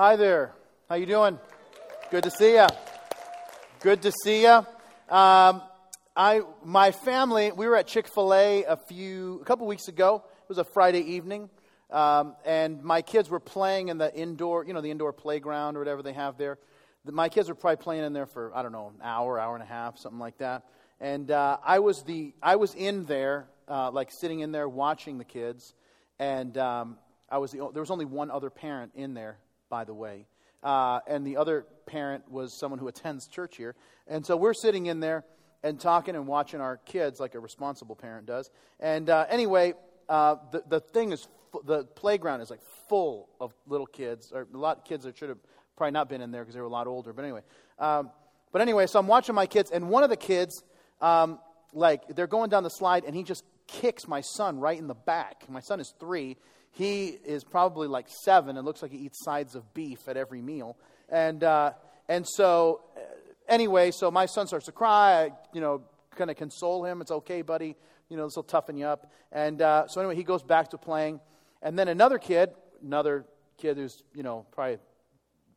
Hi there. How you doing? Good to see you. Good to see you. Um, I, my family, we were at Chick Fil A a few, a couple weeks ago. It was a Friday evening, um, and my kids were playing in the indoor, you know, the indoor playground or whatever they have there. The, my kids were probably playing in there for I don't know, an hour, hour and a half, something like that. And uh, I was the, I was in there, uh, like sitting in there watching the kids, and um, I was the, there was only one other parent in there by the way. Uh, and the other parent was someone who attends church here. And so we're sitting in there and talking and watching our kids like a responsible parent does. And uh, anyway, uh, the, the thing is, the playground is like full of little kids, or a lot of kids that should have probably not been in there because they were a lot older. But anyway, um, but anyway, so I'm watching my kids, and one of the kids, um, like, they're going down the slide, and he just kicks my son right in the back. My son is three, he is probably like seven and looks like he eats sides of beef at every meal. And, uh, and so, uh, anyway, so my son starts to cry. I, you know, kind of console him. It's okay, buddy. You know, this will toughen you up. And uh, so, anyway, he goes back to playing. And then another kid, another kid who's, you know, probably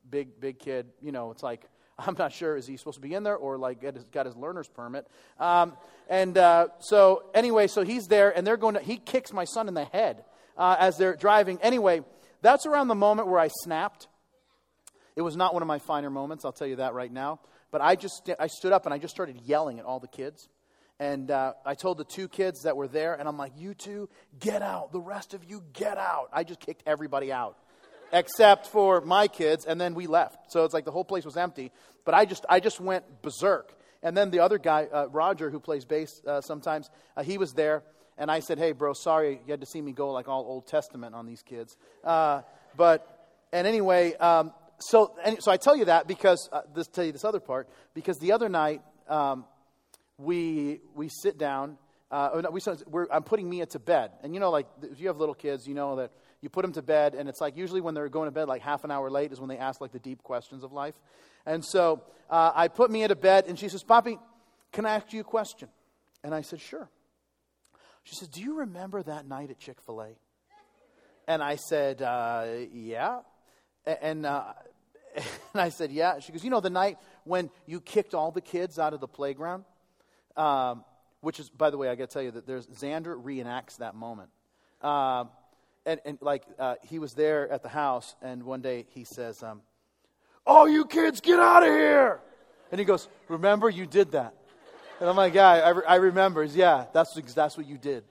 big, big kid, you know, it's like, I'm not sure, is he supposed to be in there or like his, got his learner's permit? Um, and uh, so, anyway, so he's there and they're going to, he kicks my son in the head uh, as they're driving. Anyway, that's around the moment where I snapped. It was not one of my finer moments, I'll tell you that right now. But I just I stood up and I just started yelling at all the kids. And uh, I told the two kids that were there, and I'm like, you two, get out. The rest of you, get out. I just kicked everybody out, except for my kids, and then we left. So it's like the whole place was empty. But I just, I just went berserk. And then the other guy, uh, Roger, who plays bass uh, sometimes, uh, he was there, and I said, hey, bro, sorry you had to see me go like all Old Testament on these kids. Uh, but, and anyway, um, so, and, so I tell you that because, uh, this, tell you this other part, because the other night, um, we, we sit down, uh, we, I'm putting Mia to bed. And you know, like, if you have little kids, you know that you put them to bed, and it's like usually when they're going to bed, like half an hour late, is when they ask like the deep questions of life. And so uh, I put Mia to bed, and she says, Poppy, can I ask you a question? And I said, Sure. She said, Do you remember that night at Chick fil A? And I said, uh, Yeah. And, uh, and I said, Yeah. She goes, You know, the night when you kicked all the kids out of the playground? Um, which is, by the way, I got to tell you that there's Xander reenacts that moment. Um, and, and like, uh, he was there at the house, and one day he says, um, Oh, you kids, get out of here! And he goes, Remember, you did that. And I'm like, yeah, I, I remember. Yeah, that's, that's what you did.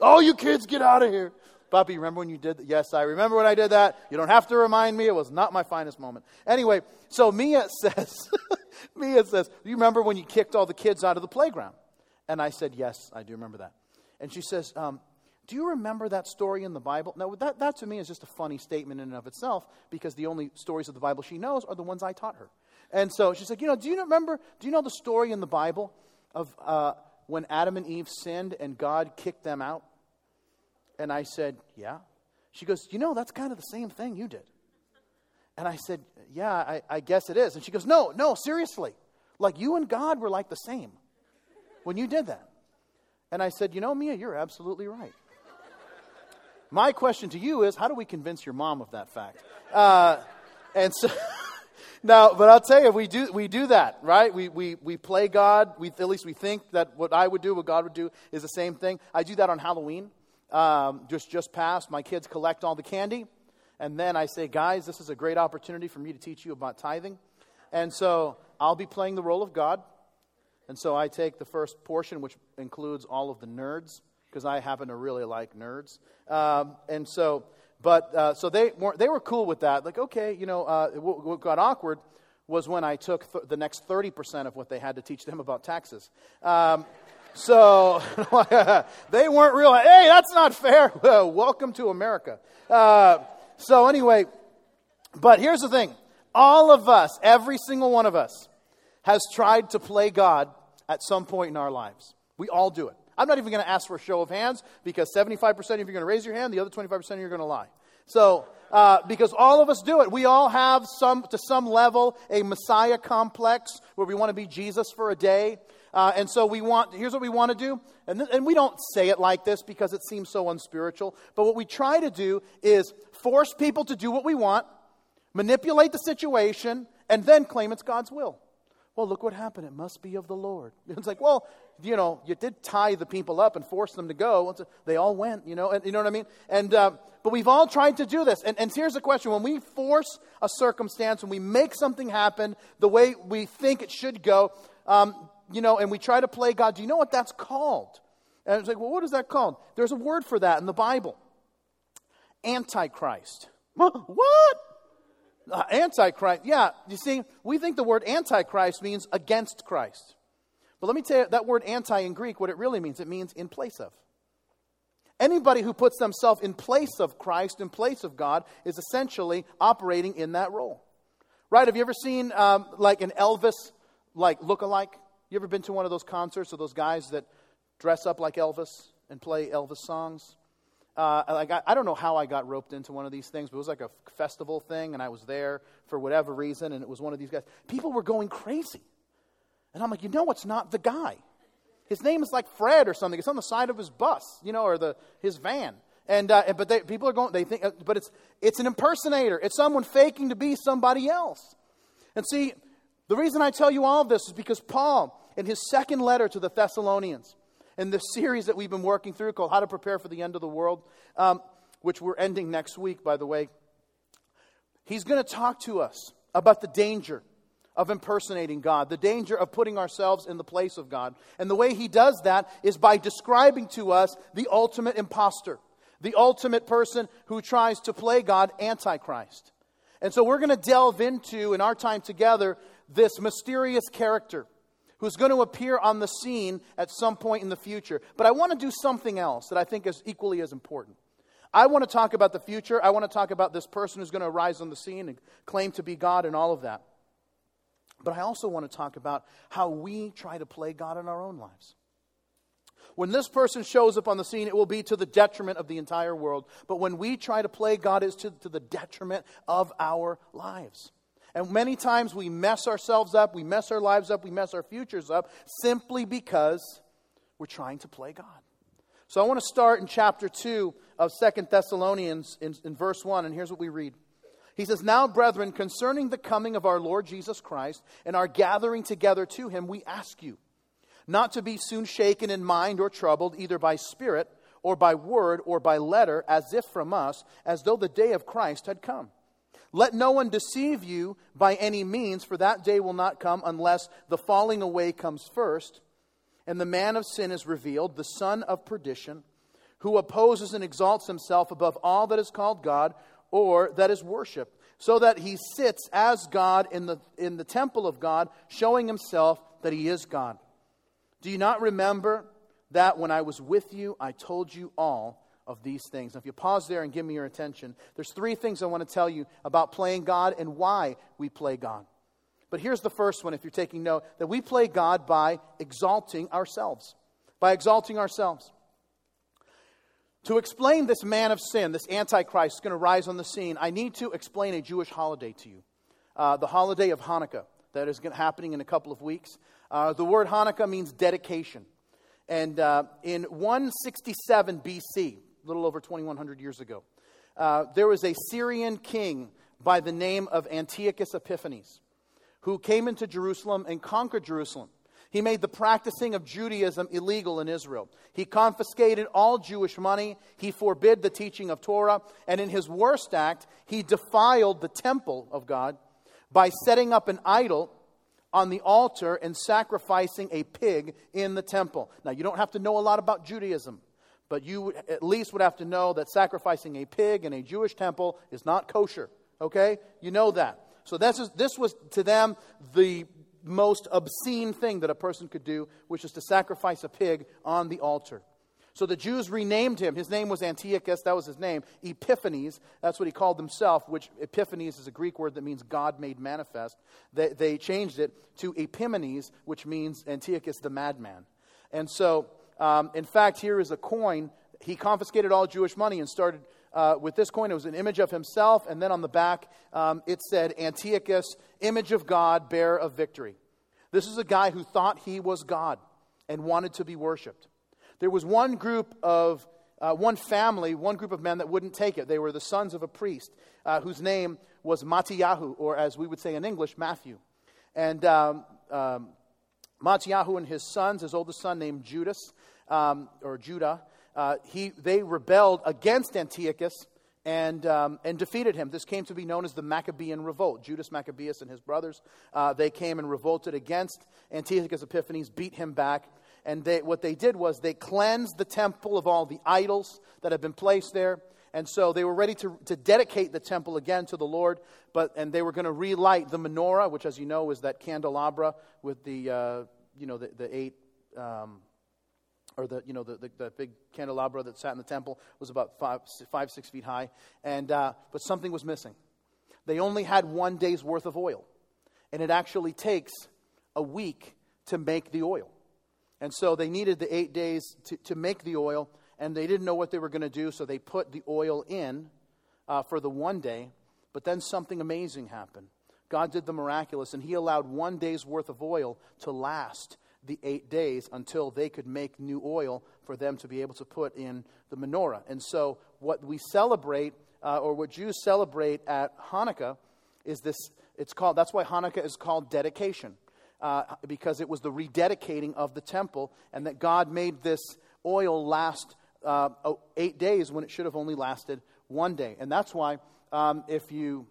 Oh, you kids, get out of here. Bobby, remember when you did that? Yes, I remember when I did that. You don't have to remind me. It was not my finest moment. Anyway, so Mia says, Mia says, Do you remember when you kicked all the kids out of the playground? And I said, Yes, I do remember that. And she says, um, Do you remember that story in the Bible? Now, that, that to me is just a funny statement in and of itself because the only stories of the Bible she knows are the ones I taught her. And so she's like, You know, do you remember, do you know the story in the Bible of uh, when Adam and Eve sinned and God kicked them out? And I said, Yeah. She goes, You know, that's kind of the same thing you did. And I said, Yeah, I, I guess it is. And she goes, No, no, seriously. Like you and God were like the same when you did that. And I said, You know, Mia, you're absolutely right. My question to you is how do we convince your mom of that fact? Uh, and so. Now, but I'll tell you, we do, we do that, right? We, we, we play God. We, at least we think that what I would do, what God would do, is the same thing. I do that on Halloween. Um, just, just past, my kids collect all the candy. And then I say, guys, this is a great opportunity for me to teach you about tithing. And so I'll be playing the role of God. And so I take the first portion, which includes all of the nerds, because I happen to really like nerds. Um, and so but uh, so they were they were cool with that. Like, okay, you know, uh, what, what, got awkward was when I took th- the next thirty percent of what they had to teach them about taxes. Um, so they weren't real. Hey, that's not fair. welcome to America. Uh, so anyway, but here's the thing: all of us, every single one of us, has tried to play God at some point in our lives. We all do it. I'm not even going to ask for a show of hands because 75% of you are going to raise your hand, the other 25% of you are going to lie. So, uh, because all of us do it. We all have some, to some level, a Messiah complex where we want to be Jesus for a day. Uh, and so we want, here's what we want to do. And, th- and we don't say it like this because it seems so unspiritual. But what we try to do is force people to do what we want manipulate the situation, and then claim it's God's will. Well, look what happened. It must be of the Lord. It's like, well, you know, you did tie the people up and force them to go. They all went, you know, and, you know what I mean? And, uh, but we've all tried to do this. And, and here's the question when we force a circumstance, when we make something happen the way we think it should go, um, you know, and we try to play God, do you know what that's called? And it's like, well, what is that called? There's a word for that in the Bible Antichrist. What? Uh, antichrist. Yeah, you see, we think the word antichrist means against Christ. But let me tell you, that word anti in Greek, what it really means, it means in place of. Anybody who puts themselves in place of Christ, in place of God, is essentially operating in that role. Right? Have you ever seen um, like an Elvis like look-alike? You ever been to one of those concerts of those guys that dress up like Elvis and play Elvis songs? Uh, like I, I, don't know how I got roped into one of these things, but it was like a festival thing, and I was there for whatever reason, and it was one of these guys. People were going crazy, and I'm like, you know, it's not the guy. His name is like Fred or something. It's on the side of his bus, you know, or the his van. And uh, but they, people are going. They think, uh, but it's it's an impersonator. It's someone faking to be somebody else. And see, the reason I tell you all this is because Paul, in his second letter to the Thessalonians, in the series that we've been working through called How to Prepare for the End of the World, um, which we're ending next week, by the way. He's going to talk to us about the danger of impersonating God, the danger of putting ourselves in the place of God. And the way he does that is by describing to us the ultimate impostor, the ultimate person who tries to play God, Antichrist. And so we're going to delve into, in our time together, this mysterious character who's going to appear on the scene at some point in the future. But I want to do something else that I think is equally as important. I want to talk about the future. I want to talk about this person who's going to arise on the scene and claim to be God and all of that. But I also want to talk about how we try to play God in our own lives. When this person shows up on the scene, it will be to the detriment of the entire world. But when we try to play God, it's to, to the detriment of our lives. And many times we mess ourselves up, we mess our lives up, we mess our futures up simply because we're trying to play God. So I want to start in chapter 2 of Second Thessalonians in, in verse 1, and here's what we read. He says, Now, brethren, concerning the coming of our Lord Jesus Christ and our gathering together to him, we ask you not to be soon shaken in mind or troubled, either by spirit or by word or by letter, as if from us, as though the day of Christ had come. Let no one deceive you by any means, for that day will not come unless the falling away comes first, and the man of sin is revealed, the son of perdition, who opposes and exalts himself above all that is called God or that is worship, so that he sits as God in the, in the temple of God, showing himself that he is God. Do you not remember that when I was with you, I told you all of these things. Now, if you pause there and give me your attention, there's three things I want to tell you about playing God and why we play God. But here's the first one, if you're taking note that we play God by exalting ourselves. By exalting ourselves. To explain this man of sin, this Antichrist is going to rise on the scene, I need to explain a Jewish holiday to you. Uh, the holiday of Hanukkah that is happening in a couple of weeks. Uh, the word Hanukkah means dedication. And uh, in 167 BC, little over 2,100 years ago. Uh, there was a Syrian king by the name of Antiochus Epiphanes who came into Jerusalem and conquered Jerusalem. He made the practicing of Judaism illegal in Israel. He confiscated all Jewish money. He forbid the teaching of Torah. And in his worst act, he defiled the temple of God by setting up an idol on the altar and sacrificing a pig in the temple. Now, you don't have to know a lot about Judaism but you at least would have to know that sacrificing a pig in a Jewish temple is not kosher. Okay? You know that. So this, is, this was to them the most obscene thing that a person could do, which is to sacrifice a pig on the altar. So the Jews renamed him. His name was Antiochus, that was his name. Epiphanes, that's what he called himself, which Epiphanes is a Greek word that means God made manifest. They, they changed it to Epimanes, which means Antiochus the madman. And so um, in fact, here is a coin. He confiscated all Jewish money and started uh, with this coin. It was an image of himself, and then on the back um, it said, Antiochus, image of God, bearer of victory. This is a guy who thought he was God and wanted to be worshiped. There was one group of, uh, one family, one group of men that wouldn't take it. They were the sons of a priest uh, whose name was Mattiyahu, or as we would say in English, Matthew. And um, um, Mattiyahu and his sons, his oldest son named Judas, um, or Judah, uh, he, they rebelled against Antiochus and, um, and defeated him. This came to be known as the Maccabean Revolt. Judas Maccabeus and his brothers, uh, they came and revolted against Antiochus Epiphanes, beat him back. And they, what they did was they cleansed the temple of all the idols that had been placed there. And so they were ready to, to dedicate the temple again to the Lord, but, and they were going to relight the menorah, which, as you know, is that candelabra with the, uh, you know, the, the eight um, or the you know the, the, the, big candelabra that sat in the temple was about five, five six feet high. And uh, but something was missing. They only had one day's worth of oil. And it actually takes a week to make the oil. And so they needed the eight days to, to make the oil and they didn't know what they were going to do so they put the oil in uh, for the one day. But then something amazing happened. God did the miraculous and he allowed one day's worth of oil to last the eight days until they could make new oil for them to be able to put in the menorah. And so, what we celebrate, uh, or what Jews celebrate at Hanukkah, is this. It's called. That's why Hanukkah is called dedication, uh, because it was the rededicating of the temple, and that God made this oil last uh, eight days when it should have only lasted one day. And that's why, um, if you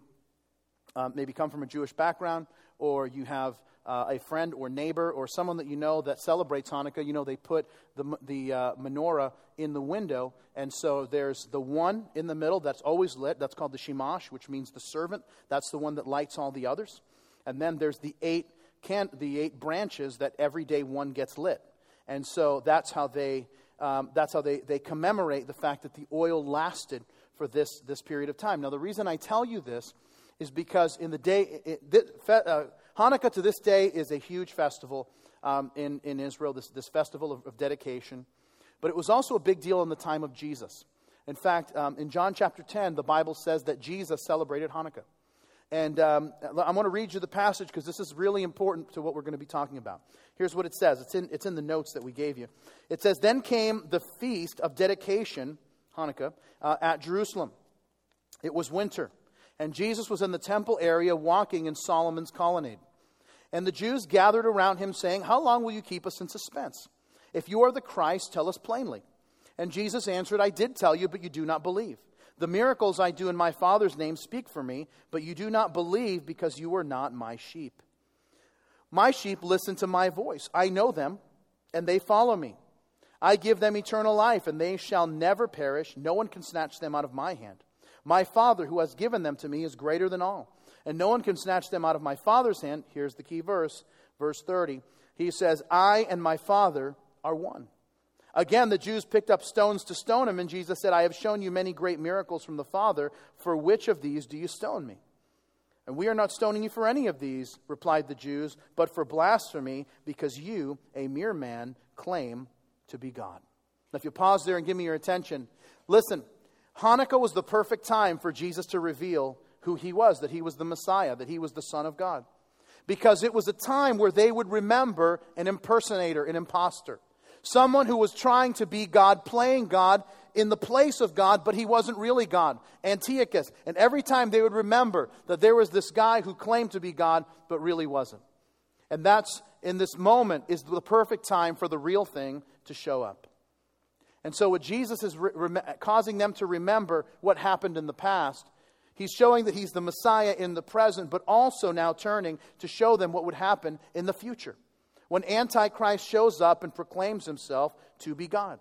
um, maybe come from a Jewish background, or you have uh, a friend or neighbor or someone that you know that celebrates Hanukkah, you know, they put the, the uh, menorah in the window. And so there's the one in the middle that's always lit. That's called the Shamash, which means the servant. That's the one that lights all the others. And then there's the eight, can, the eight branches that every day one gets lit. And so that's how they, um, that's how they, they commemorate the fact that the oil lasted for this, this period of time. Now, the reason I tell you this is because in the day, it, it, uh, Hanukkah to this day is a huge festival um, in, in Israel, this, this festival of, of, dedication. But it was also a big deal in the time of Jesus. In fact, um, in John chapter 10, the Bible says that Jesus celebrated Hanukkah. And um, I want to read you the passage because this is really important to what we're going to be talking about. Here's what it says it's in, it's in the notes that we gave you. It says, Then came the feast of dedication, Hanukkah, uh, at Jerusalem. It was winter and Jesus was in the temple area walking in Solomon's colonnade. And the Jews gathered around him, saying, How long will you keep us in suspense? If you are the Christ, tell us plainly. And Jesus answered, I did tell you, but you do not believe. The miracles I do in my Father's name speak for me, but you do not believe because you are not my sheep. My sheep listen to my voice. I know them, and they follow me. I give them eternal life, and they shall never perish. No one can snatch them out of my hand. My Father, who has given them to me, is greater than all, and no one can snatch them out of my Father's hand. Here's the key verse, verse 30. He says, I and my Father are one. Again, the Jews picked up stones to stone him, and Jesus said, I have shown you many great miracles from the Father. For which of these do you stone me? And we are not stoning you for any of these, replied the Jews, but for blasphemy, because you, a mere man, claim to be God. Now, if you pause there and give me your attention, listen, Hanukkah was the perfect time for Jesus to reveal who he was, that he was the Messiah, that he was the Son of God. Because it was a time where they would remember an impersonator, an impostor, someone who was trying to be God, playing God in the place of God, but he wasn't really God, Antiochus. And every time they would remember that there was this guy who claimed to be God, but really wasn't. And that's in this moment is the perfect time for the real thing to show up. And so, what Jesus is re- causing them to remember what happened in the past, he's showing that he's the Messiah in the present, but also now turning to show them what would happen in the future when Antichrist shows up and proclaims himself to be God.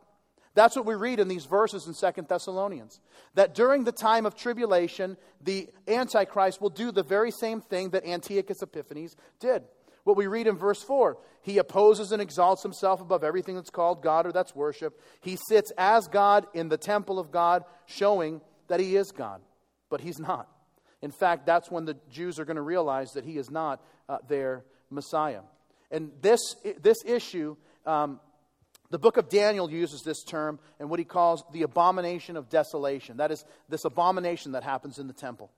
That's what we read in these verses in Second Thessalonians. That during the time of tribulation, the Antichrist will do the very same thing that Antiochus Epiphanes did. What we read in verse 4 he opposes and exalts himself above everything that's called God or that's worship. He sits as God in the temple of God, showing that he is God, but he's not. In fact, that's when the Jews are going to realize that he is not uh, their Messiah. And this, this issue, um, the book of Daniel uses this term and what he calls the abomination of desolation. That is, this abomination that happens in the temple.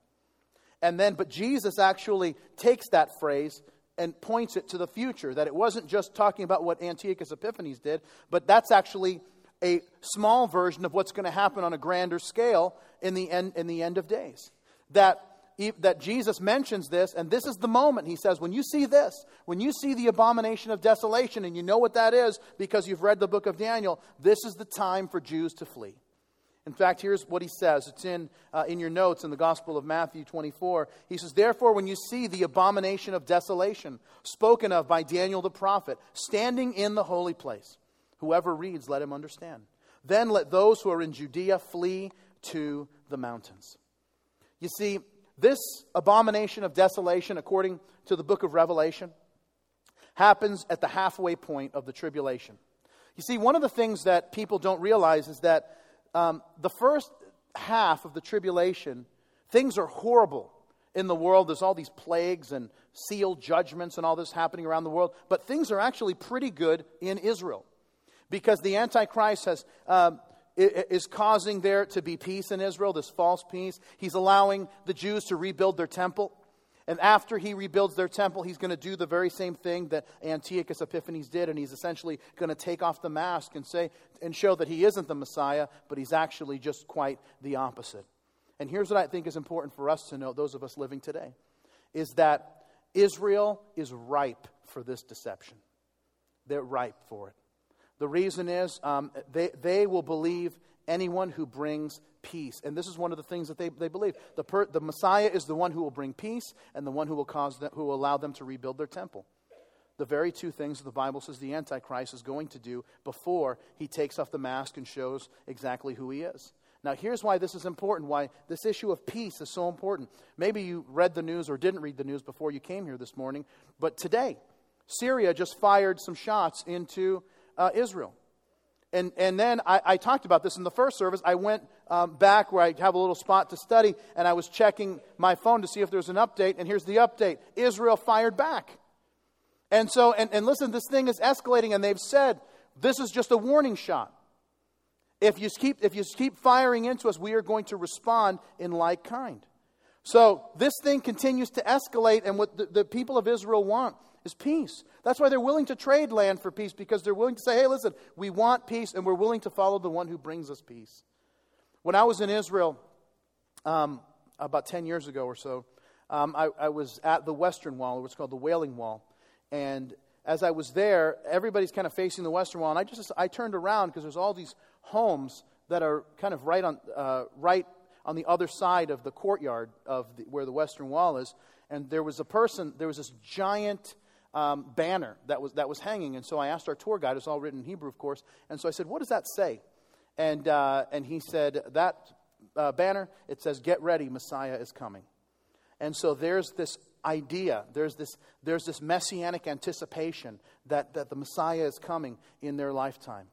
And then, but Jesus actually takes that phrase and points it to the future. That it wasn't just talking about what Antiochus Epiphanes did, but that's actually a small version of what's going to happen on a grander scale in the end, in the end of days. That that Jesus mentions this, and this is the moment. He says, When you see this, when you see the abomination of desolation, and you know what that is because you've read the book of Daniel, this is the time for Jews to flee. In fact, here's what he says. It's in, uh, in your notes in the Gospel of Matthew 24. He says, Therefore, when you see the abomination of desolation spoken of by Daniel the prophet standing in the holy place, whoever reads, let him understand. Then let those who are in Judea flee to the mountains. You see, this abomination of desolation, according to the book of Revelation, happens at the halfway point of the tribulation. You see, one of the things that people don't realize is that um, the first half of the tribulation, things are horrible in the world. There's all these plagues and sealed judgments and all this happening around the world. But things are actually pretty good in Israel because the Antichrist has. Um, is causing there to be peace in Israel, this false peace. He's allowing the Jews to rebuild their temple. And after he rebuilds their temple, he's going to do the very same thing that Antiochus Epiphanes did, and he's essentially going to take off the mask and say and show that he isn't the Messiah, but he's actually just quite the opposite. And here's what I think is important for us to know, those of us living today, is that Israel is ripe for this deception. They're ripe for it. The reason is um, they, they will believe anyone who brings peace. And this is one of the things that they, they believe. The, per, the Messiah is the one who will bring peace and the one who will, cause them, who will allow them to rebuild their temple. The very two things the Bible says the Antichrist is going to do before he takes off the mask and shows exactly who he is. Now, here's why this is important, why this issue of peace is so important. Maybe you read the news or didn't read the news before you came here this morning, but today, Syria just fired some shots into uh, Israel. And, and then I, I, talked about this in the first service. I went um, back where I have a little spot to study, and I was checking my phone to see if there was an update. And here's the update Israel fired back. And so, and, and listen, this thing is escalating, and they've said this is just a warning shot. If you keep, if you keep firing into us, we are going to respond in like kind. So this thing continues to escalate, and what the, the people of Israel want is peace. That's why they're willing to trade land for peace because they're willing to say, hey, listen, we want peace and we're willing to follow the one who brings us peace. When I was in Israel um, about 10 years ago or so, um, I, I, was at the Western Wall, what's called the Wailing Wall. And as I was there, everybody's kind of facing the Western Wall. And I just I turned around because there's all these homes that are kind of right on, uh, right on the other side of the courtyard of the, where the Western Wall is. And there was a person, there was this giant um, banner that was, that was hanging. And so I asked our tour guide, it's all written in Hebrew, of course. And so I said, What does that say? And, uh, and he said, That uh, banner, it says, Get ready, Messiah is coming. And so there's this idea, there's this, there's this messianic anticipation that, that the Messiah is coming in their lifetime.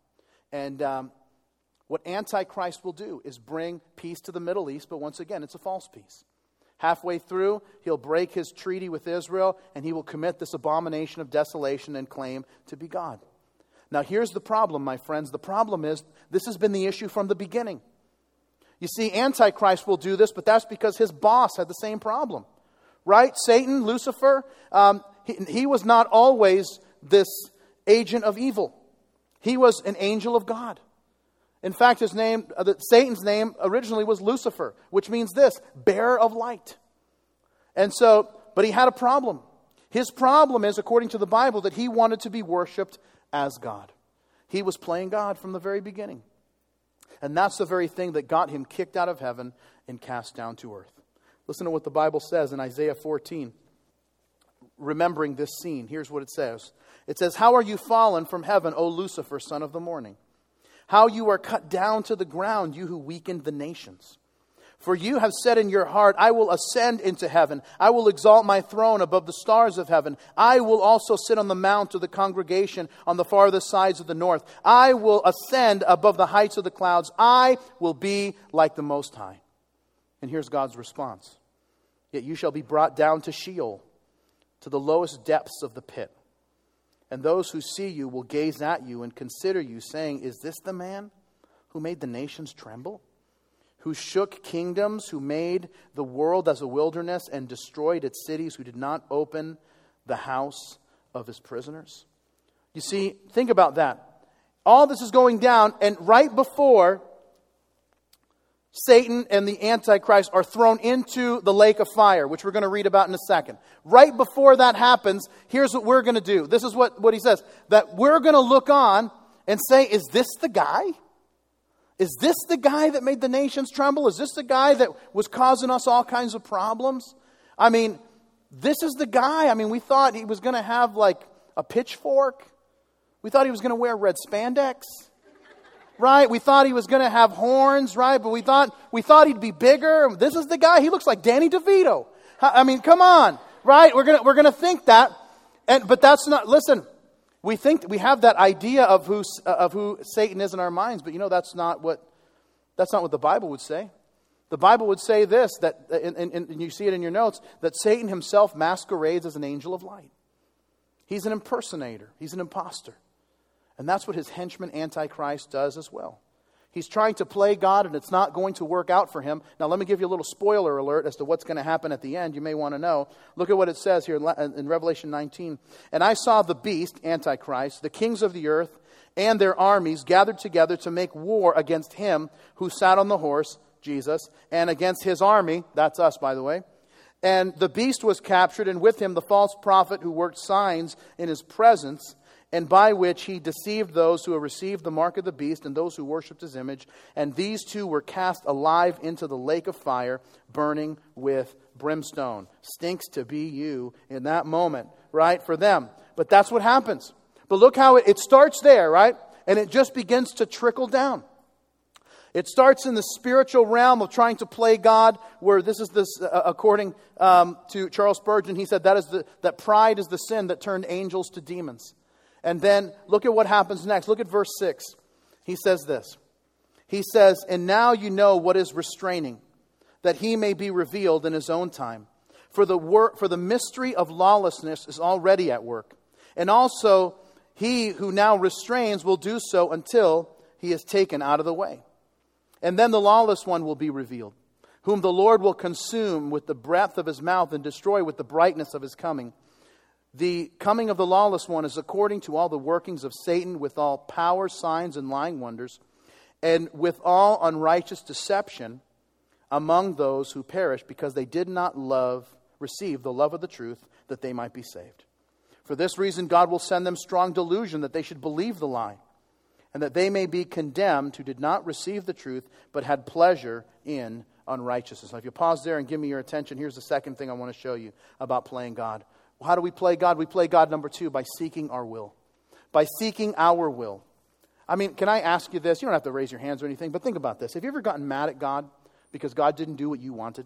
And um, what Antichrist will do is bring peace to the Middle East, but once again, it's a false peace. Halfway through, he'll break his treaty with Israel and he will commit this abomination of desolation and claim to be God. Now, here's the problem, my friends. The problem is this has been the issue from the beginning. You see, Antichrist will do this, but that's because his boss had the same problem. Right? Satan, Lucifer, um, he, he was not always this agent of evil, he was an angel of God. In fact, his name, uh, Satan's name originally was Lucifer, which means this bearer of light. And so, but he had a problem. His problem is, according to the Bible, that he wanted to be worshiped as God. He was playing God from the very beginning. And that's the very thing that got him kicked out of heaven and cast down to earth. Listen to what the Bible says in Isaiah 14. Remembering this scene, here's what it says It says, How are you fallen from heaven, O Lucifer, son of the morning? How you are cut down to the ground, you who weakened the nations. For you have said in your heart, I will ascend into heaven. I will exalt my throne above the stars of heaven. I will also sit on the mount of the congregation on the farthest sides of the north. I will ascend above the heights of the clouds. I will be like the Most High. And here's God's response Yet you shall be brought down to Sheol, to the lowest depths of the pit. And those who see you will gaze at you and consider you, saying, Is this the man who made the nations tremble? Who shook kingdoms, who made the world as a wilderness and destroyed its cities, who did not open the house of his prisoners? You see, think about that. All this is going down, and right before Satan and the Antichrist are thrown into the lake of fire, which we're going to read about in a second. Right before that happens, here's what we're going to do. This is what, what he says that we're going to look on and say, Is this the guy? Is this the guy that made the nations tremble? Is this the guy that was causing us all kinds of problems? I mean, this is the guy. I mean, we thought he was going to have like a pitchfork, we thought he was going to wear red spandex right? We thought he was going to have horns, right? But we thought, we thought he'd be bigger. This is the guy. He looks like Danny DeVito. I mean, come on, right? We're going we're to think that. And, but that's not, listen, we think, we have that idea of who, uh, of who Satan is in our minds, but you know, that's not what, that's not what the Bible would say. The Bible would say this, that, and, and, and you see it in your notes, that Satan himself masquerades as an angel of light. He's an impersonator. He's an impostor. And that's what his henchman Antichrist does as well. He's trying to play God, and it's not going to work out for him. Now, let me give you a little spoiler alert as to what's going to happen at the end. You may want to know. Look at what it says here in Revelation 19. And I saw the beast, Antichrist, the kings of the earth, and their armies gathered together to make war against him who sat on the horse, Jesus, and against his army. That's us, by the way. And the beast was captured, and with him the false prophet who worked signs in his presence and by which he deceived those who had received the mark of the beast and those who worshipped his image. And these two were cast alive into the lake of fire, burning with brimstone. Stinks to be you in that moment, right? For them. But that's what happens. But look how it, it starts there, right? And it just begins to trickle down. It starts in the spiritual realm of trying to play God, where this is this, uh, according um, to Charles Spurgeon, he said that, is the, that pride is the sin that turned angels to demons. And then look at what happens next. Look at verse 6. He says this He says, And now you know what is restraining, that he may be revealed in his own time. For the, wor- for the mystery of lawlessness is already at work. And also, he who now restrains will do so until he is taken out of the way. And then the lawless one will be revealed, whom the Lord will consume with the breath of his mouth and destroy with the brightness of his coming. The coming of the lawless one is according to all the workings of Satan with all power, signs, and lying wonders, and with all unrighteous deception among those who perish because they did not love, receive the love of the truth that they might be saved. For this reason, God will send them strong delusion that they should believe the lie, and that they may be condemned who did not receive the truth but had pleasure in unrighteousness. Now, if you pause there and give me your attention, here's the second thing I want to show you about playing God. How do we play God? We play God, number two, by seeking our will. By seeking our will. I mean, can I ask you this? You don't have to raise your hands or anything, but think about this. Have you ever gotten mad at God because God didn't do what you wanted?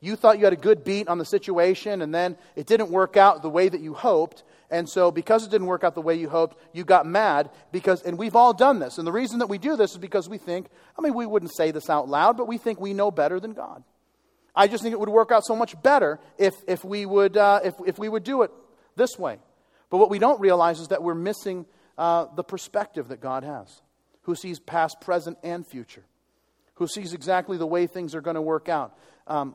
You thought you had a good beat on the situation, and then it didn't work out the way that you hoped. And so, because it didn't work out the way you hoped, you got mad because, and we've all done this. And the reason that we do this is because we think, I mean, we wouldn't say this out loud, but we think we know better than God. I just think it would work out so much better if, if, we, would, uh, if, if we would do it this way. But what we don't realize is that we're missing uh, the perspective that God has, who sees past, present, and future, who sees exactly the way things are going to work out. Um,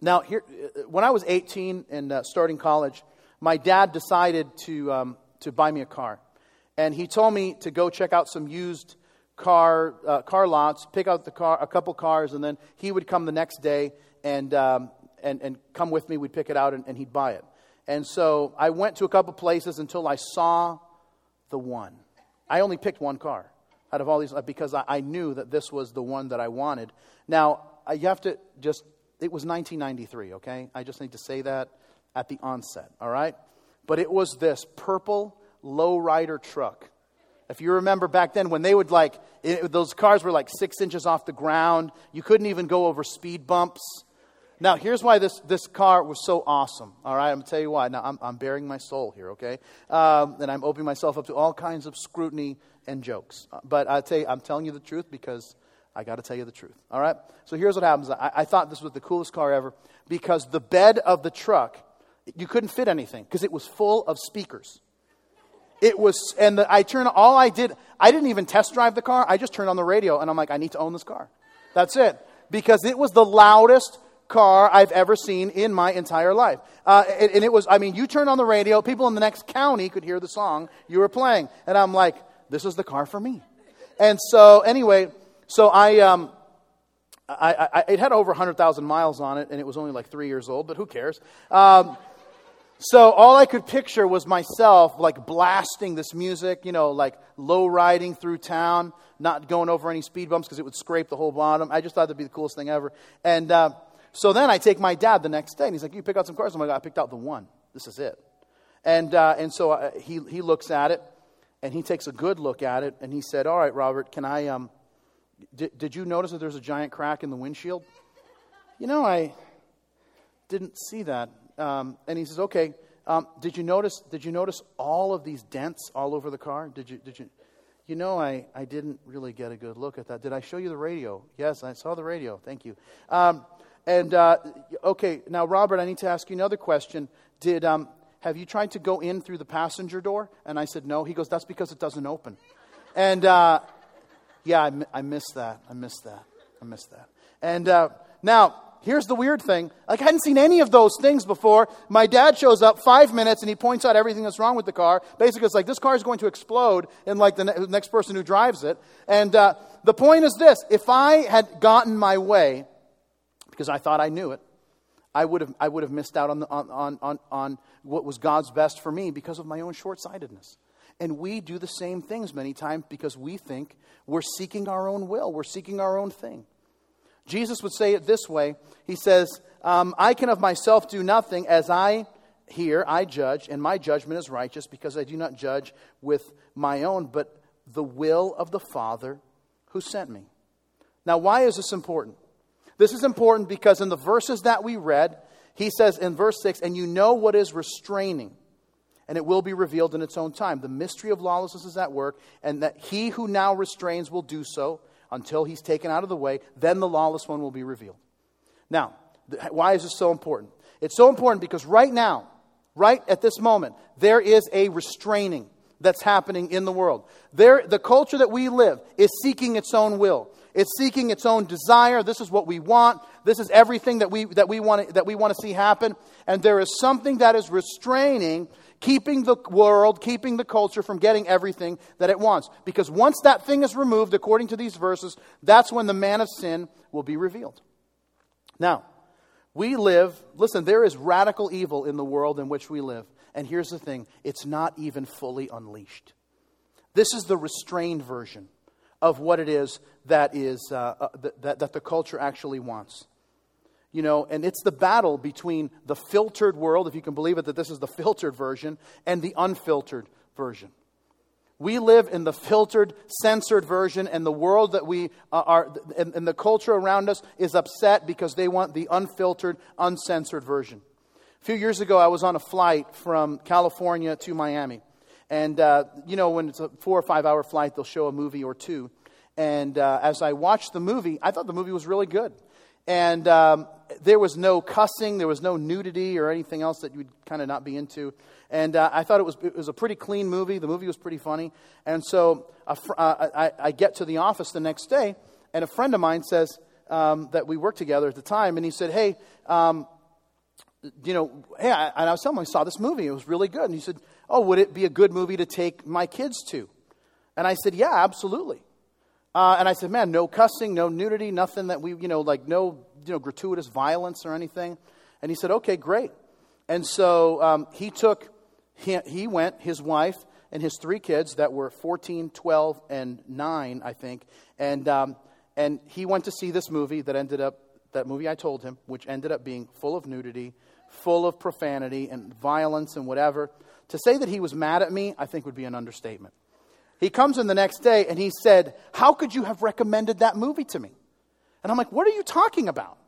now, here, uh, when I was 18 and uh, starting college, my dad decided to, um, to buy me a car. And he told me to go check out some used car, uh, car lots, pick out the car, a couple cars, and then he would come the next day and, um, and, and come with me. We'd pick it out and, and he'd buy it. And so I went to a couple places until I saw the one. I only picked one car out of all these because I, I knew that this was the one that I wanted. Now, you have to just, it was 1993, okay? I just need to say that at the onset, all right? But it was this purple lowrider truck if you remember back then, when they would like, it, those cars were like six inches off the ground, you couldn't even go over speed bumps. Now, here's why this, this car was so awesome. All right, I'm going to tell you why. Now, I'm, I'm baring my soul here, okay? Um, and I'm opening myself up to all kinds of scrutiny and jokes. Uh, but I tell you, I'm telling you the truth because I got to tell you the truth. All right? So here's what happens. I, I thought this was the coolest car ever because the bed of the truck, you couldn't fit anything because it was full of speakers. It was, and the, I turned, all I did, I didn't even test drive the car. I just turned on the radio and I'm like, I need to own this car. That's it. Because it was the loudest car I've ever seen in my entire life. Uh, and, and, it was, I mean, you turned on the radio, people in the next county could hear the song you were playing. And I'm like, this is the car for me. And so, anyway, so I, um, I, I, it had over 100,000 miles on it, and it was only like three years old, but who cares? Um, so all I could picture was myself like blasting this music, you know, like low riding through town, not going over any speed bumps because it would scrape the whole bottom. I just thought that'd be the coolest thing ever. And uh, so then I take my dad the next day, and he's like, "You pick out some cars." I'm like, "I picked out the one. This is it." And uh, and so uh, he he looks at it, and he takes a good look at it, and he said, "All right, Robert, can I um, did, did you notice that there's a giant crack in the windshield?" You know, I didn't see that. Um, and he says, "Okay, um, did you notice? Did you notice all of these dents all over the car? Did you? Did you? You know, I, I didn't really get a good look at that. Did I show you the radio? Yes, I saw the radio. Thank you. Um, and uh, okay, now Robert, I need to ask you another question. Did um, have you tried to go in through the passenger door? And I said no. He goes, that's because it doesn't open. And uh, yeah, I, I missed that. I missed that. I missed that. And uh, now here's the weird thing. Like, I hadn't seen any of those things before. My dad shows up five minutes and he points out everything that's wrong with the car. Basically, it's like this car is going to explode in like the ne- next person who drives it. And uh, the point is this if I had gotten my way, because I thought I knew it, I would have, I would have missed out on, the, on, on, on, on what was God's best for me because of my own short sightedness. And we do the same things many times because we think we're seeking our own will, we're seeking our own thing. Jesus would say it this way He says, um, I can of myself do nothing as I hear, I judge, and my judgment is righteous because I do not judge with my own, but the will of the Father who sent me. Now, why is this important? This is important because in the verses that we read, he says in verse 6, and you know what is restraining, and it will be revealed in its own time. The mystery of lawlessness is at work, and that he who now restrains will do so until he's taken out of the way, then the lawless one will be revealed. Now, why is this so important? It's so important because right now, right at this moment, there is a restraining that's happening in the world. There, the culture that we live is seeking its own will. It's seeking its own desire. This is what we want. This is everything that we, that we, want, that we want to see happen. And there is something that is restraining keeping the world, keeping the culture from getting everything that it wants. Because once that thing is removed, according to these verses, that's when the man of sin will be revealed. Now, we live, listen, there is radical evil in the world in which we live. And here's the thing it's not even fully unleashed. This is the restrained version of what it is that, is, uh, uh, that, that the culture actually wants you know, and it's the battle between the filtered world, if you can believe it, that this is the filtered version, and the unfiltered version. We live in the filtered, censored version, and the world that we are, and, and the culture around us is upset because they want the unfiltered, uncensored version. A few years ago, I was on a flight from California to Miami. And, uh, you know, when it's a four or five hour flight, they'll show a movie or two. And uh, as I watched the movie, I thought the movie was really good. And um, there was no cussing, there was no nudity or anything else that you'd kind of not be into. And uh, I thought it was, it was a pretty clean movie. The movie was pretty funny. And so fr- uh, I, I, get to the office the next day, and a friend of mine says um, that we worked together at the time, and he said, Hey, um, you know, hey, I, and I was telling him I saw this movie. It was really good. And he said, Oh, would it be a good movie to take my kids to? And I said, Yeah, absolutely. Uh, and I said, man, no cussing, no nudity, nothing that we, you know, like no, you know, gratuitous violence or anything. And he said, okay, great. And so um, he took, he, he went, his wife, and his three kids that were 14, 12, and 9, I think. And, um, and he went to see this movie that ended up, that movie I told him, which ended up being full of nudity, full of profanity and violence and whatever. To say that he was mad at me, I think would be an understatement. He comes in the next day and he said, How could you have recommended that movie to me? And I'm like, What are you talking about?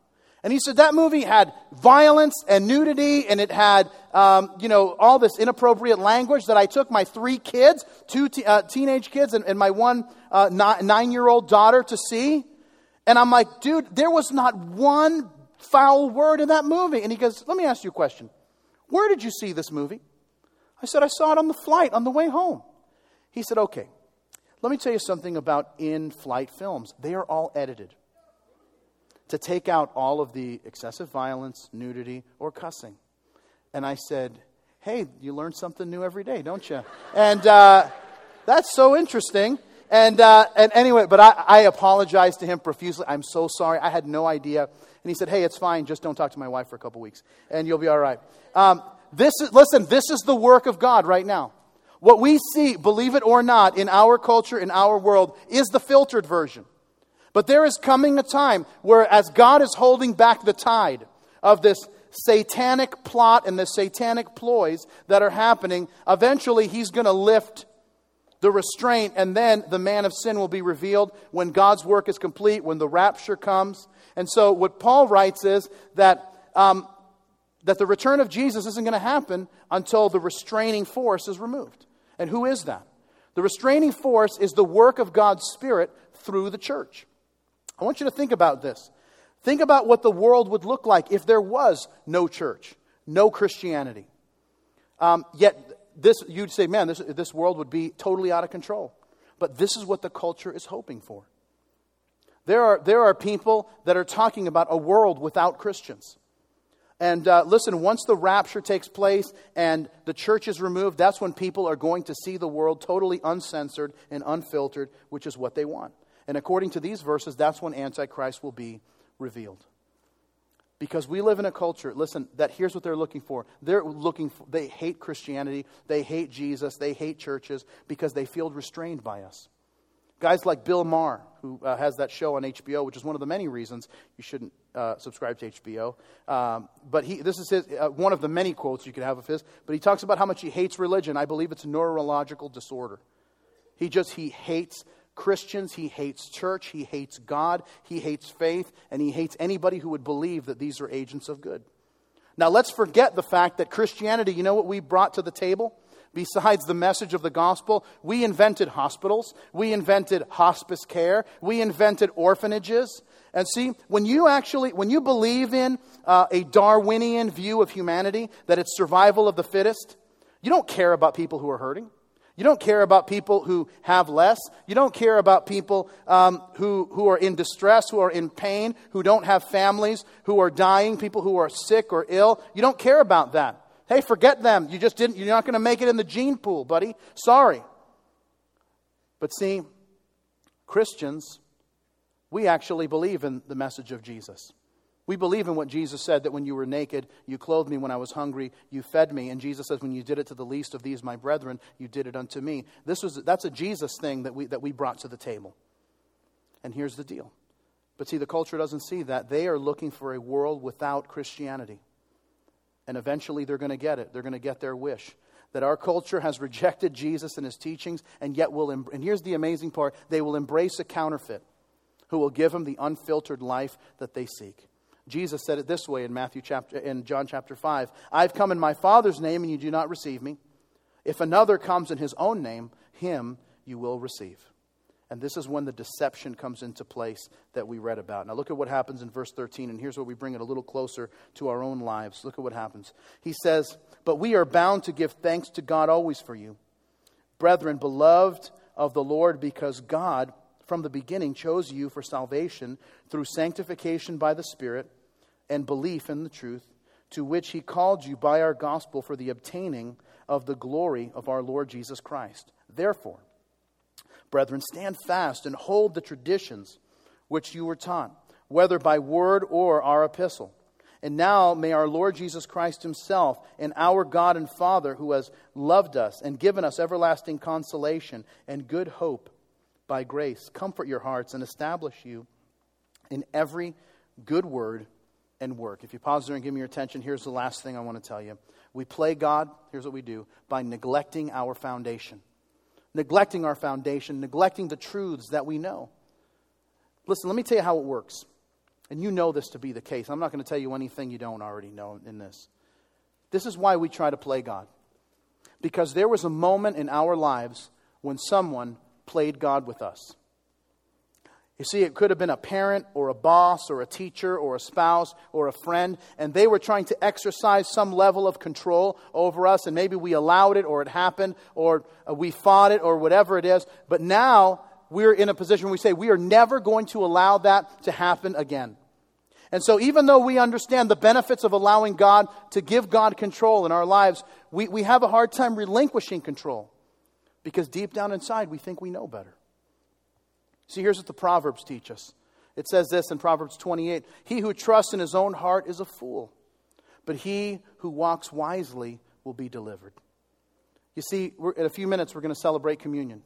And he said that movie had violence and nudity, and it had, um, you know, all this inappropriate language that I took my three kids, two uh, teenage kids, and, and my one uh, nine year old daughter to see. And I'm like, dude, there was not one foul word in that movie. And he goes, let me ask you a question. Where did you see this movie? I said, I saw it on the flight on the way home. He said, Okay, let me tell you something about in flight films. They are all edited to take out all of the excessive violence, nudity, or cussing. And I said, Hey, you learn something new every day, don't you? And uh, that's so interesting. and, uh, and anyway, but I, I apologized to him profusely. I'm so sorry. I had no idea. And he said, hey, it's fine. Just don't talk to my wife for a couple weeks, and you'll be all right. Um, this is, listen, this is the work of God right now. What we see, believe it or not, in our culture, in our world, is the filtered version. But there is coming a time where, as God is holding back the tide of this satanic plot and the satanic ploys that are happening, eventually He's going to lift the restraint, and then the man of sin will be revealed when God's work is complete, when the rapture comes. And so, what Paul writes is that, um, that the return of Jesus isn't going to happen until the restraining force is removed. And who is that? The restraining force is the work of God's Spirit through the church. I want you to think about this. Think about what the world would look like if there was no church, no Christianity. Um, yet this, you'd say, man, this, this world would be totally out of control. But this is what the culture is hoping for. There are, there are people that are talking about a world without Christians. And uh, listen, once the rapture takes place and the church is removed, that's when people are going to see the world totally uncensored and unfiltered, which is what they want. And according to these verses, that's when Antichrist will be revealed. Because we live in a culture, listen, that here's what they're looking for. They're looking for, they hate Christianity, they hate Jesus, they hate churches because they feel restrained by us. Guys like Bill Maher, who uh, has that show on HBO, which is one of the many reasons you shouldn't uh, subscribe to HBO. Um, but he, this is his, uh, one of the many quotes you could have of his. But he talks about how much he hates religion. I believe it's a neurological disorder. He just, he hates Christians, he hates church, he hates God, he hates faith, and he hates anybody who would believe that these are agents of good. Now, let's forget the fact that Christianity, you know what we brought to the table? Besides the message of the gospel, we invented hospitals, we invented hospice care, we invented orphanages. And see, when you actually, when you believe in uh, a Darwinian view of humanity, that it's survival of the fittest, you don't care about people who are hurting. You don't care about people who have less. You don't care about people um, who, who are in distress, who are in pain, who don't have families, who are dying, people who are sick or ill. You don't care about that. Hey, forget them. You just didn't, you're not going to make it in the gene pool, buddy. Sorry. But see, Christians, we actually believe in the message of Jesus. We believe in what Jesus said that when you were naked, you clothed me. When I was hungry, you fed me. And Jesus says, when you did it to the least of these, my brethren, you did it unto me. This was, that's a Jesus thing that we, that we brought to the table. And here's the deal. But see, the culture doesn't see that. They are looking for a world without Christianity. And eventually they're going to get it. They're going to get their wish. That our culture has rejected Jesus and his teachings, and yet will, em- and here's the amazing part they will embrace a counterfeit who will give them the unfiltered life that they seek. Jesus said it this way in Matthew chapter in John chapter 5. I've come in my Father's name and you do not receive me. If another comes in his own name, him you will receive. And this is when the deception comes into place that we read about. Now, look at what happens in verse 13, and here's where we bring it a little closer to our own lives. Look at what happens. He says, But we are bound to give thanks to God always for you, brethren, beloved of the Lord, because God from the beginning chose you for salvation through sanctification by the Spirit and belief in the truth, to which he called you by our gospel for the obtaining of the glory of our Lord Jesus Christ. Therefore, brethren, stand fast and hold the traditions which you were taught, whether by word or our epistle. And now may our Lord Jesus Christ Himself and our God and Father, who has loved us and given us everlasting consolation and good hope by grace, comfort your hearts and establish you in every good word and work. If you pause there and give me your attention, here's the last thing I want to tell you. We play God, here's what we do, by neglecting our foundation. Neglecting our foundation, neglecting the truths that we know. Listen, let me tell you how it works. And you know this to be the case. I'm not going to tell you anything you don't already know in this. This is why we try to play God. Because there was a moment in our lives when someone played God with us. You see, it could have been a parent or a boss or a teacher or a spouse or a friend, and they were trying to exercise some level of control over us, and maybe we allowed it or it happened or uh, we fought it or whatever it is. But now we're in a position where we say we are never going to allow that to happen again. And so, even though we understand the benefits of allowing God to give God control in our lives, we, we have a hard time relinquishing control because deep down inside we think we know better. See, here's what the Proverbs teach us. It says this in Proverbs 28 He who trusts in his own heart is a fool, but he who walks wisely will be delivered. You see, in a few minutes, we're going to celebrate communion.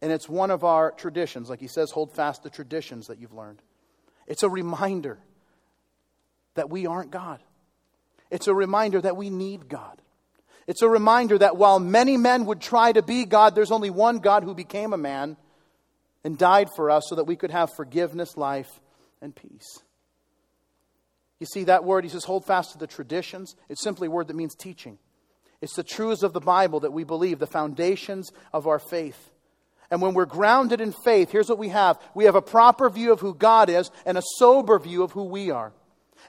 And it's one of our traditions. Like he says, hold fast the traditions that you've learned. It's a reminder that we aren't God. It's a reminder that we need God. It's a reminder that while many men would try to be God, there's only one God who became a man and died for us so that we could have forgiveness, life, and peace. You see that word, he says, hold fast to the traditions. It's simply a word that means teaching. It's the truths of the Bible that we believe, the foundations of our faith. And when we're grounded in faith, here's what we have we have a proper view of who God is and a sober view of who we are.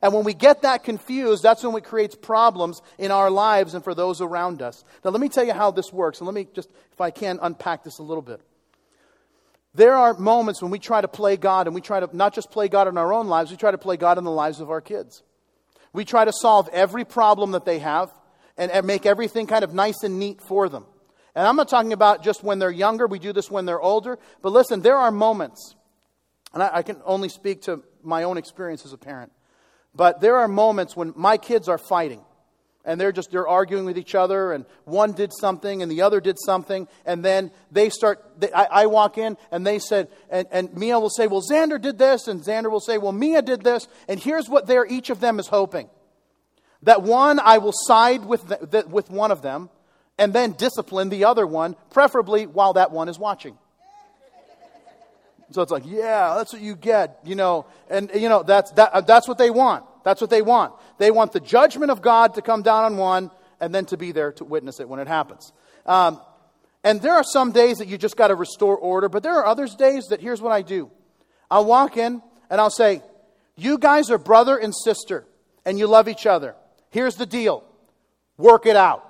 And when we get that confused, that's when it creates problems in our lives and for those around us. Now, let me tell you how this works, and let me just, if I can, unpack this a little bit. There are moments when we try to play God, and we try to not just play God in our own lives, we try to play God in the lives of our kids. We try to solve every problem that they have and, and make everything kind of nice and neat for them. And I'm not talking about just when they're younger, we do this when they're older. But listen, there are moments, and I, I can only speak to my own experience as a parent, but there are moments when my kids are fighting and they're just they're arguing with each other and one did something and the other did something and then they start they, I, I, walk in and they said and, and mia will say well xander did this and xander will say well mia did this and here's what they're each of them is hoping that one, I will side with, the, the, with one of them and then discipline the other one, preferably while that one is watching. So it's like, yeah, that's what you get, you know, and you know that's that, that's what they want. That's what they want. They want the judgment of God to come down on one, and then to be there to witness it when it happens. Um, and there are some days that you just got to restore order, but there are others days that here's what I do. I'll walk in and I'll say, "You guys are brother and sister, and you love each other. Here's the deal work it out.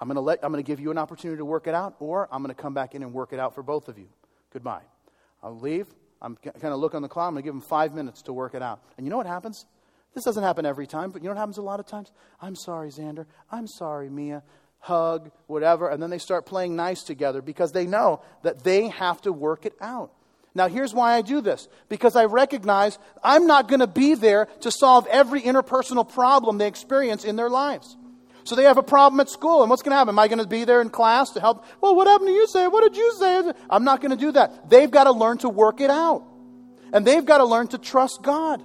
I'm going to let I'm going to give you an opportunity to work it out, or I'm going to come back in and work it out for both of you. Goodbye. I'll leave. I'm kind of look on the clock. I'm going to give them five minutes to work it out. And you know what happens? This doesn't happen every time, but you know what happens a lot of times? I'm sorry, Xander. I'm sorry, Mia. Hug, whatever. And then they start playing nice together because they know that they have to work it out. Now, here's why I do this because I recognize I'm not going to be there to solve every interpersonal problem they experience in their lives. So they have a problem at school, and what's going to happen? Am I going to be there in class to help? Well, what happened to you say? What did you say? I'm not going to do that. They've got to learn to work it out. And they've got to learn to trust God.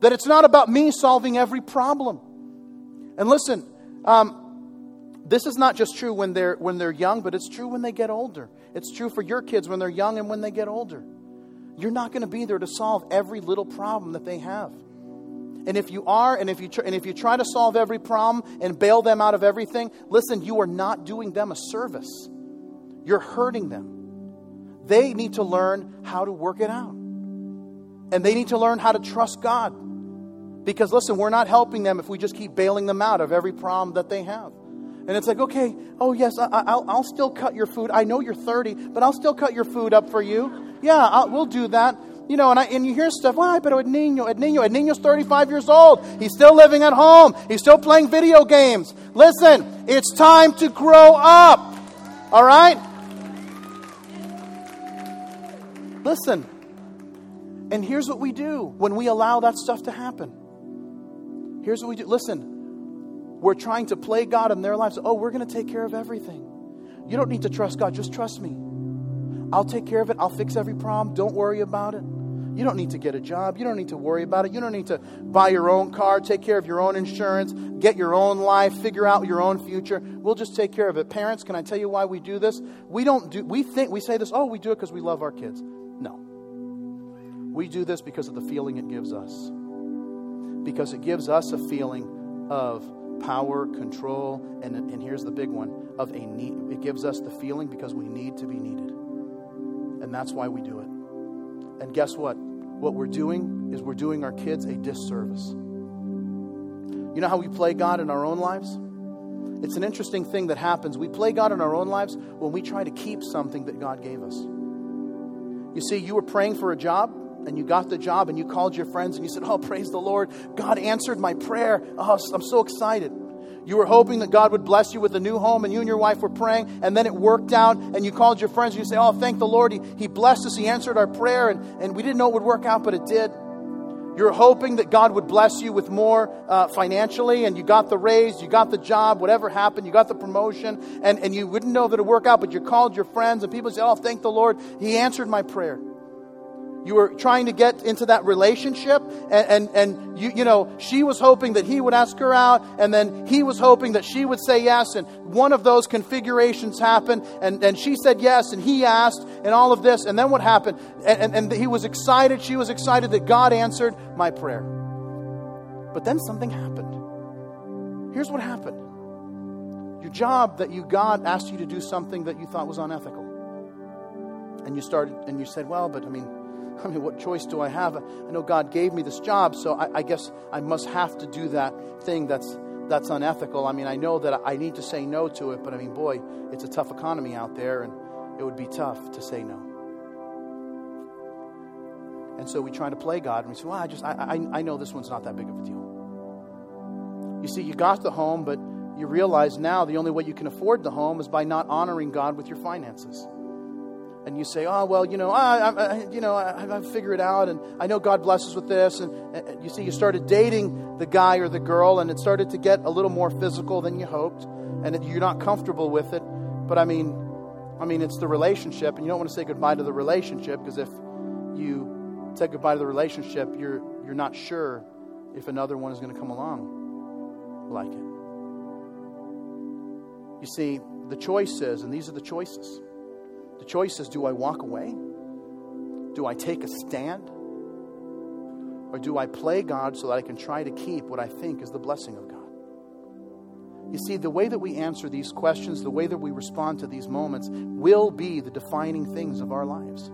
That it's not about me solving every problem. And listen, um, this is not just true when they're, when they're young, but it's true when they get older. It's true for your kids when they're young and when they get older. You're not going to be there to solve every little problem that they have. And if you are, and if you, tr- and if you try to solve every problem and bail them out of everything, listen, you are not doing them a service. You're hurting them. They need to learn how to work it out. And they need to learn how to trust God. Because listen, we're not helping them if we just keep bailing them out of every problem that they have. And it's like, okay, oh, yes, I, will I'll still cut your food. I know you're 30, but I'll still cut your food up for you. Yeah, I'll, we'll do that. You know, and, I, and you hear stuff, well, pero Ed Nino, Ed Nino, Ed Nino's 35 years old. He's still living at home. He's still playing video games. Listen, it's time to grow up. All right? Listen. And here's what we do when we allow that stuff to happen. Here's what we do. Listen, we're trying to play God in their lives. Oh, we're going to take care of everything. You don't need to trust God, just trust me. I'll take care of it. I'll fix every problem. Don't worry about it. You don't need to get a job. You don't need to worry about it. You don't need to buy your own car, take care of your own insurance, get your own life, figure out your own future. We'll just take care of it. Parents, can I tell you why we do this? We don't do we think we say this, "Oh, we do it because we love our kids." No. We do this because of the feeling it gives us. Because it gives us a feeling of power, control, and, and here's the big one of a need. It gives us the feeling because we need to be needed. And that's why we do it. And guess what? What we're doing is we're doing our kids a disservice. You know how we play God in our own lives? It's an interesting thing that happens. We play God in our own lives when we try to keep something that God gave us. You see, you were praying for a job, and you got the job and you called your friends and you said, Oh, praise the Lord. God answered my prayer. Oh, I'm so excited. You were hoping that God would bless you with a new home, and you and your wife were praying, and then it worked out, and you called your friends, and you say, Oh, thank the Lord. He, he blessed us. He answered our prayer, and, and we didn't know it would work out, but it did. You're hoping that God would bless you with more uh, financially, and you got the raise, you got the job, whatever happened, you got the promotion, and, and you wouldn't know that it would work out, but you called your friends, and people say, Oh, thank the Lord. He answered my prayer. You were trying to get into that relationship, and, and, and you, you know, she was hoping that he would ask her out, and then he was hoping that she would say yes, and one of those configurations happened, and, and she said yes, and he asked, and all of this, and then what happened? And, and, and he was excited, she was excited that God answered my prayer. But then something happened. Here's what happened your job that you God asked you to do something that you thought was unethical. And you started, and you said, well, but I mean, I mean, what choice do I have? I know God gave me this job, so I, I guess I must have to do that thing that's that's unethical. I mean, I know that I need to say no to it, but I mean, boy, it's a tough economy out there, and it would be tough to say no. And so we try to play God, and we say, well, I just, I, I, I know this one's not that big of a deal. You see, you got the home, but you realize now the only way you can afford the home is by not honoring God with your finances and you say, "Oh well, you know, I, I you know, I, I figure it out, and I know God blesses with this." And, and, you see, you started dating the guy or the girl, and it started to get a little more physical than you hoped, and you're not comfortable with it. But I mean, I mean, it's the relationship, and you don't want to say goodbye to the relationship because if you say goodbye to the relationship, you're you're not sure if another one is going to come along like it. You see, the choice is, and these are the choices the choice is do I walk away? Do I take a stand? Or do I play God so that I can try to keep what I think is the blessing of God? You see, the way that we answer these questions, the way that we respond to these moments, will be the defining things of our lives.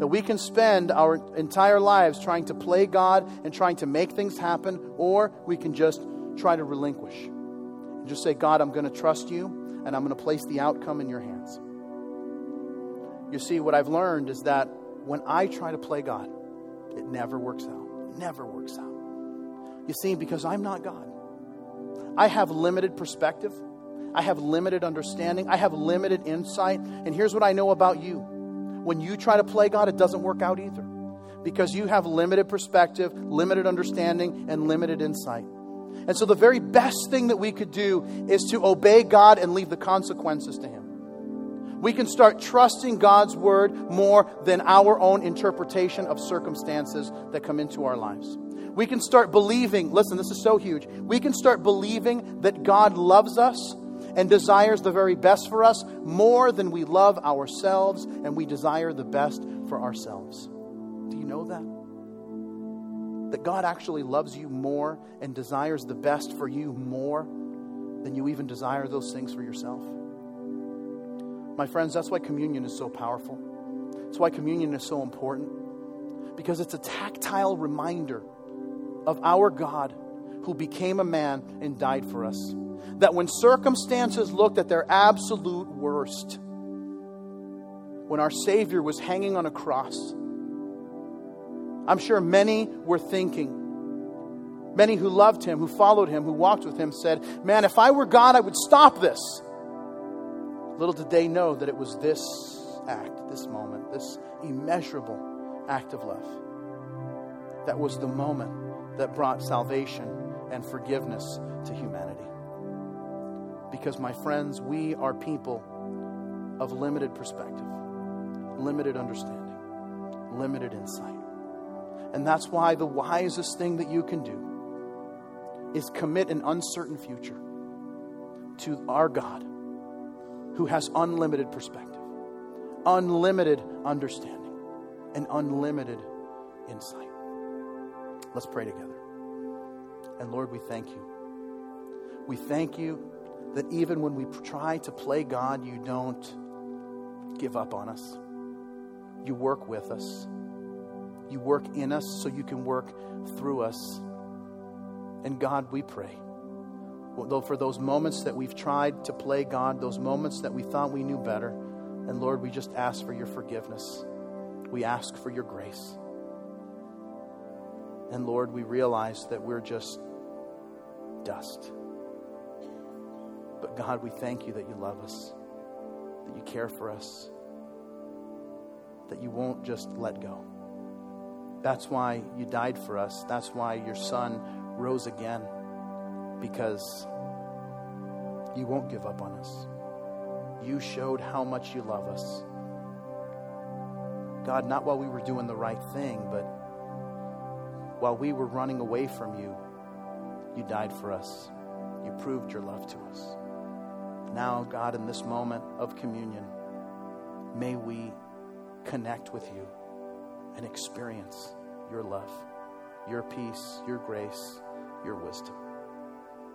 That we can spend our entire lives trying to play God and trying to make things happen, or we can just try to relinquish and just say, God, I'm going to trust you, and I'm going to place the outcome in your hands. You see, what I've learned is that when I try to play God, it never works out. Never works out. You see, because I'm not God. I have limited perspective. I have limited understanding. I have limited insight. And here's what I know about you when you try to play God, it doesn't work out either. Because you have limited perspective, limited understanding, and limited insight. And so, the very best thing that we could do is to obey God and leave the consequences to Him we can start trusting God's word more than our own interpretation of circumstances that come into our lives. We can start believing, listen, this is so huge. We can start believing that God loves us and desires the very best for us more than we love ourselves and we desire the best for ourselves. Do you know that? That God actually loves you more and desires the best for you more than you even desire those things for yourself. My friends, that's why communion is so powerful. That's why communion is so important. Because it's a tactile reminder of our God who became a man and died for us. That when circumstances looked at their absolute worst, when our Savior was hanging on a cross, I'm sure many were thinking, many who loved him, who followed him, who walked with him, said, Man, if I were God, I would stop this. Little did they know that it was this act, this moment, this immeasurable act of love that was the moment that brought salvation and forgiveness to humanity. Because, my friends, we are people of limited perspective, limited understanding, limited insight. And that's why the wisest thing that you can do is commit an uncertain future to our God who has unlimited perspective, unlimited understanding, and unlimited insight. Let's pray together. And Lord, we thank you. We thank you that even when we try to play God, you don't give up on us. You work with us. You work in us so you can work through us. And God, we pray though for those moments that we've tried to play God, those moments that we thought we knew better. And Lord, we just ask for your forgiveness. We ask for your grace. And Lord, we realize that we're just dust. But God, we thank you that you love us, that you care for us, that you won't just let go. That's why you died for us. That's why your son rose again, because you won't give up on us. You showed how much you love us. God, not while we were doing the right thing, but while we were running away from you, you died for us. You proved your love to us. Now, God, in this moment of communion, may we connect with you and experience your love, your peace, your grace, your wisdom.